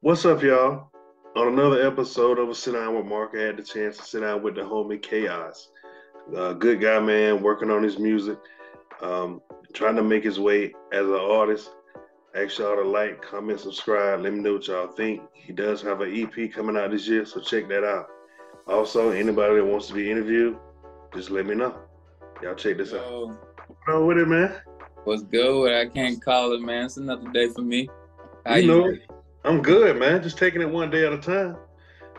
What's up, y'all? On another episode of a Sit Down with Mark, I had the chance to sit down with the homie Kaos. Uh, good guy, man, working on his music, um, trying to make his way as an artist. Ask y'all to like, comment, subscribe. Let me know what y'all think. He does have an EP coming out this year, so check that out. Also, anybody that wants to be interviewed, just let me know. Y'all check this out. Yo, What's up with it, man? what's good? I can't call it, man. It's another day for me. How You know, doing? I'm good, man. Just taking it one day at a time.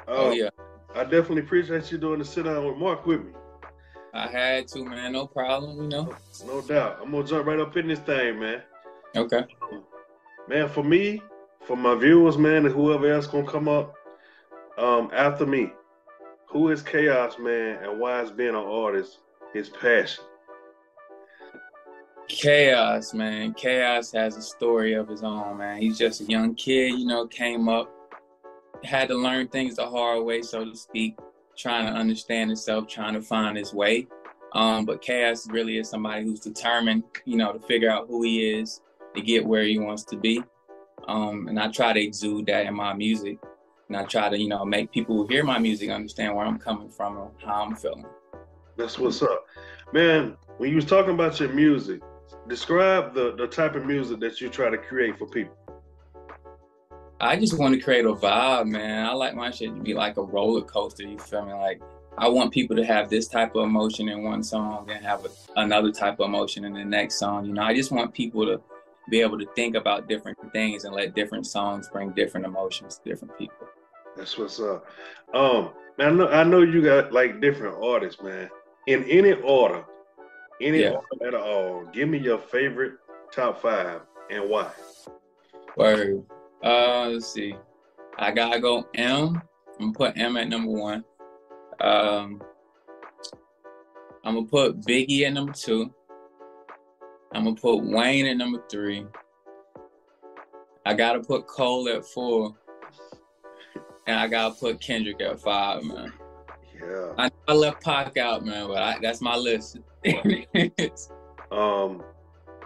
Oh Uh, yeah, I definitely appreciate you doing the sit down with Mark with me. I had to, man. No problem. You know. No doubt. I'm gonna jump right up in this thing, man. Okay. Man, for me, for my viewers, man, and whoever else gonna come up um, after me, who is Kaos, man, and why is being an artist his passion? Kaos, man. Kaos has a story of his own, man. He's just a young kid, you know, came up, had to learn things the hard way, so to speak, trying to understand himself, trying to find his way. Um, but Kaos really is somebody who's determined, you know, to figure out who he is, to get where he wants to be. Um, and I try to exude that in my music. And I try to, you know, make people who hear my music understand where I'm coming from and how I'm feeling. That's what's up, man. When you was talking about your music, describe the the type of music that you try to create for people. I just want to create a vibe, man. I like my shit to be like a roller coaster. You feel me? Like I want people to have this type of emotion in one song and have a, another type of emotion in the next song. You know, I just want people to be able to think about different things and let different songs bring different emotions to different people. That's what's up. Um, man, I know I know you got like different artists, man. In any order, any Yeah. at all, give me your favorite top five and why. Word. Uh, let's see. I gotta go M. I'm gonna put M at number one. Um, I'm gonna put Biggie at number two. I'm gonna put Wayne at number three. I gotta put Cole at four. And I gotta put Kendrick at five, man. Yeah. I, I left Pac out, man, but I, that's my list. Um,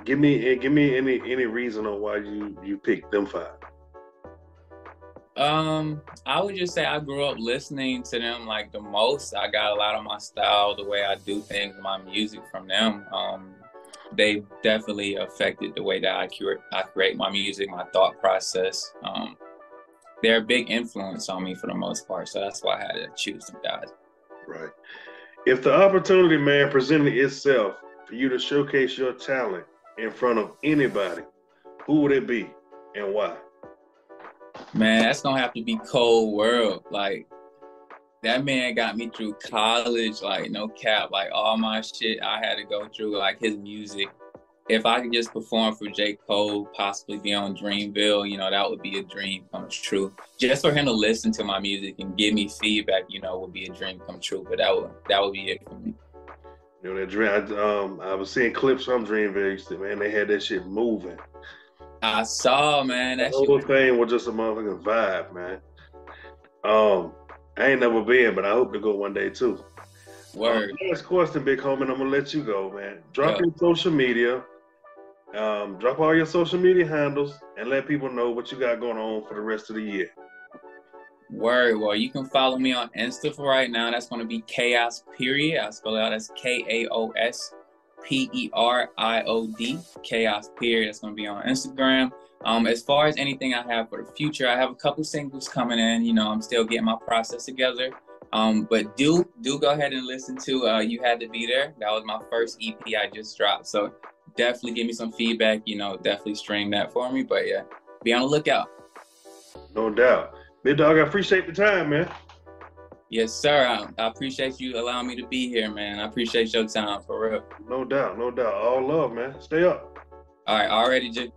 give me eh, give me any any reason on why you you picked them five. Um, I would just say I grew up listening to them like the most. I got a lot of my style, the way I do things, my music from them. Um, they definitely affected the way that I curate, I create my music, my thought process. Um, they're a big influence on me for the most part, so that's why I had to choose them guys. Right. If the opportunity, man, presented itself for you to showcase your talent in front of anybody, who would it be and why? Man, that's gonna have to be Cole World. Like that man got me through college, like no cap, like all my shit I had to go through, like his music. If I could just perform for J. Cole, possibly be on Dreamville, you know, that would be a dream come true. Just for him to listen to my music and give me feedback, you know, would be a dream come true. But that would that would be it for me. You know that dream. I, um, I was seeing clips from Dreamville. Man, they had that shit moving. I saw, man, That shit whole thing was just a motherfucking vibe, man. Um, I ain't never been, but I hope to go one day too. word. Um, last question, big homie. and I'm gonna let you go, man. Drop Yeah. your social media. Um, drop all your social media handles and let people know what you got going on for the rest of the year. Word. Well, you can follow me on Insta for right now. That's going to be Kaos Period. I spell it out as K A O S P E R I O D. Kaos Period. That's going to be on Instagram. Um, as far as anything I have for the future, I have a couple singles coming in. You know, I'm still getting my process together. Um, but do do go ahead and listen to uh, "You Had to Be There." That was my first EP I just dropped. So definitely give me some feedback. You know, definitely stream that for me. But yeah, be on the lookout. No doubt. Big dog, I appreciate the time, man. Yes, sir. I, I appreciate you allowing me to be here, man. I appreciate your time for real. No doubt, no doubt. All love, man. Stay up. All right, already, J-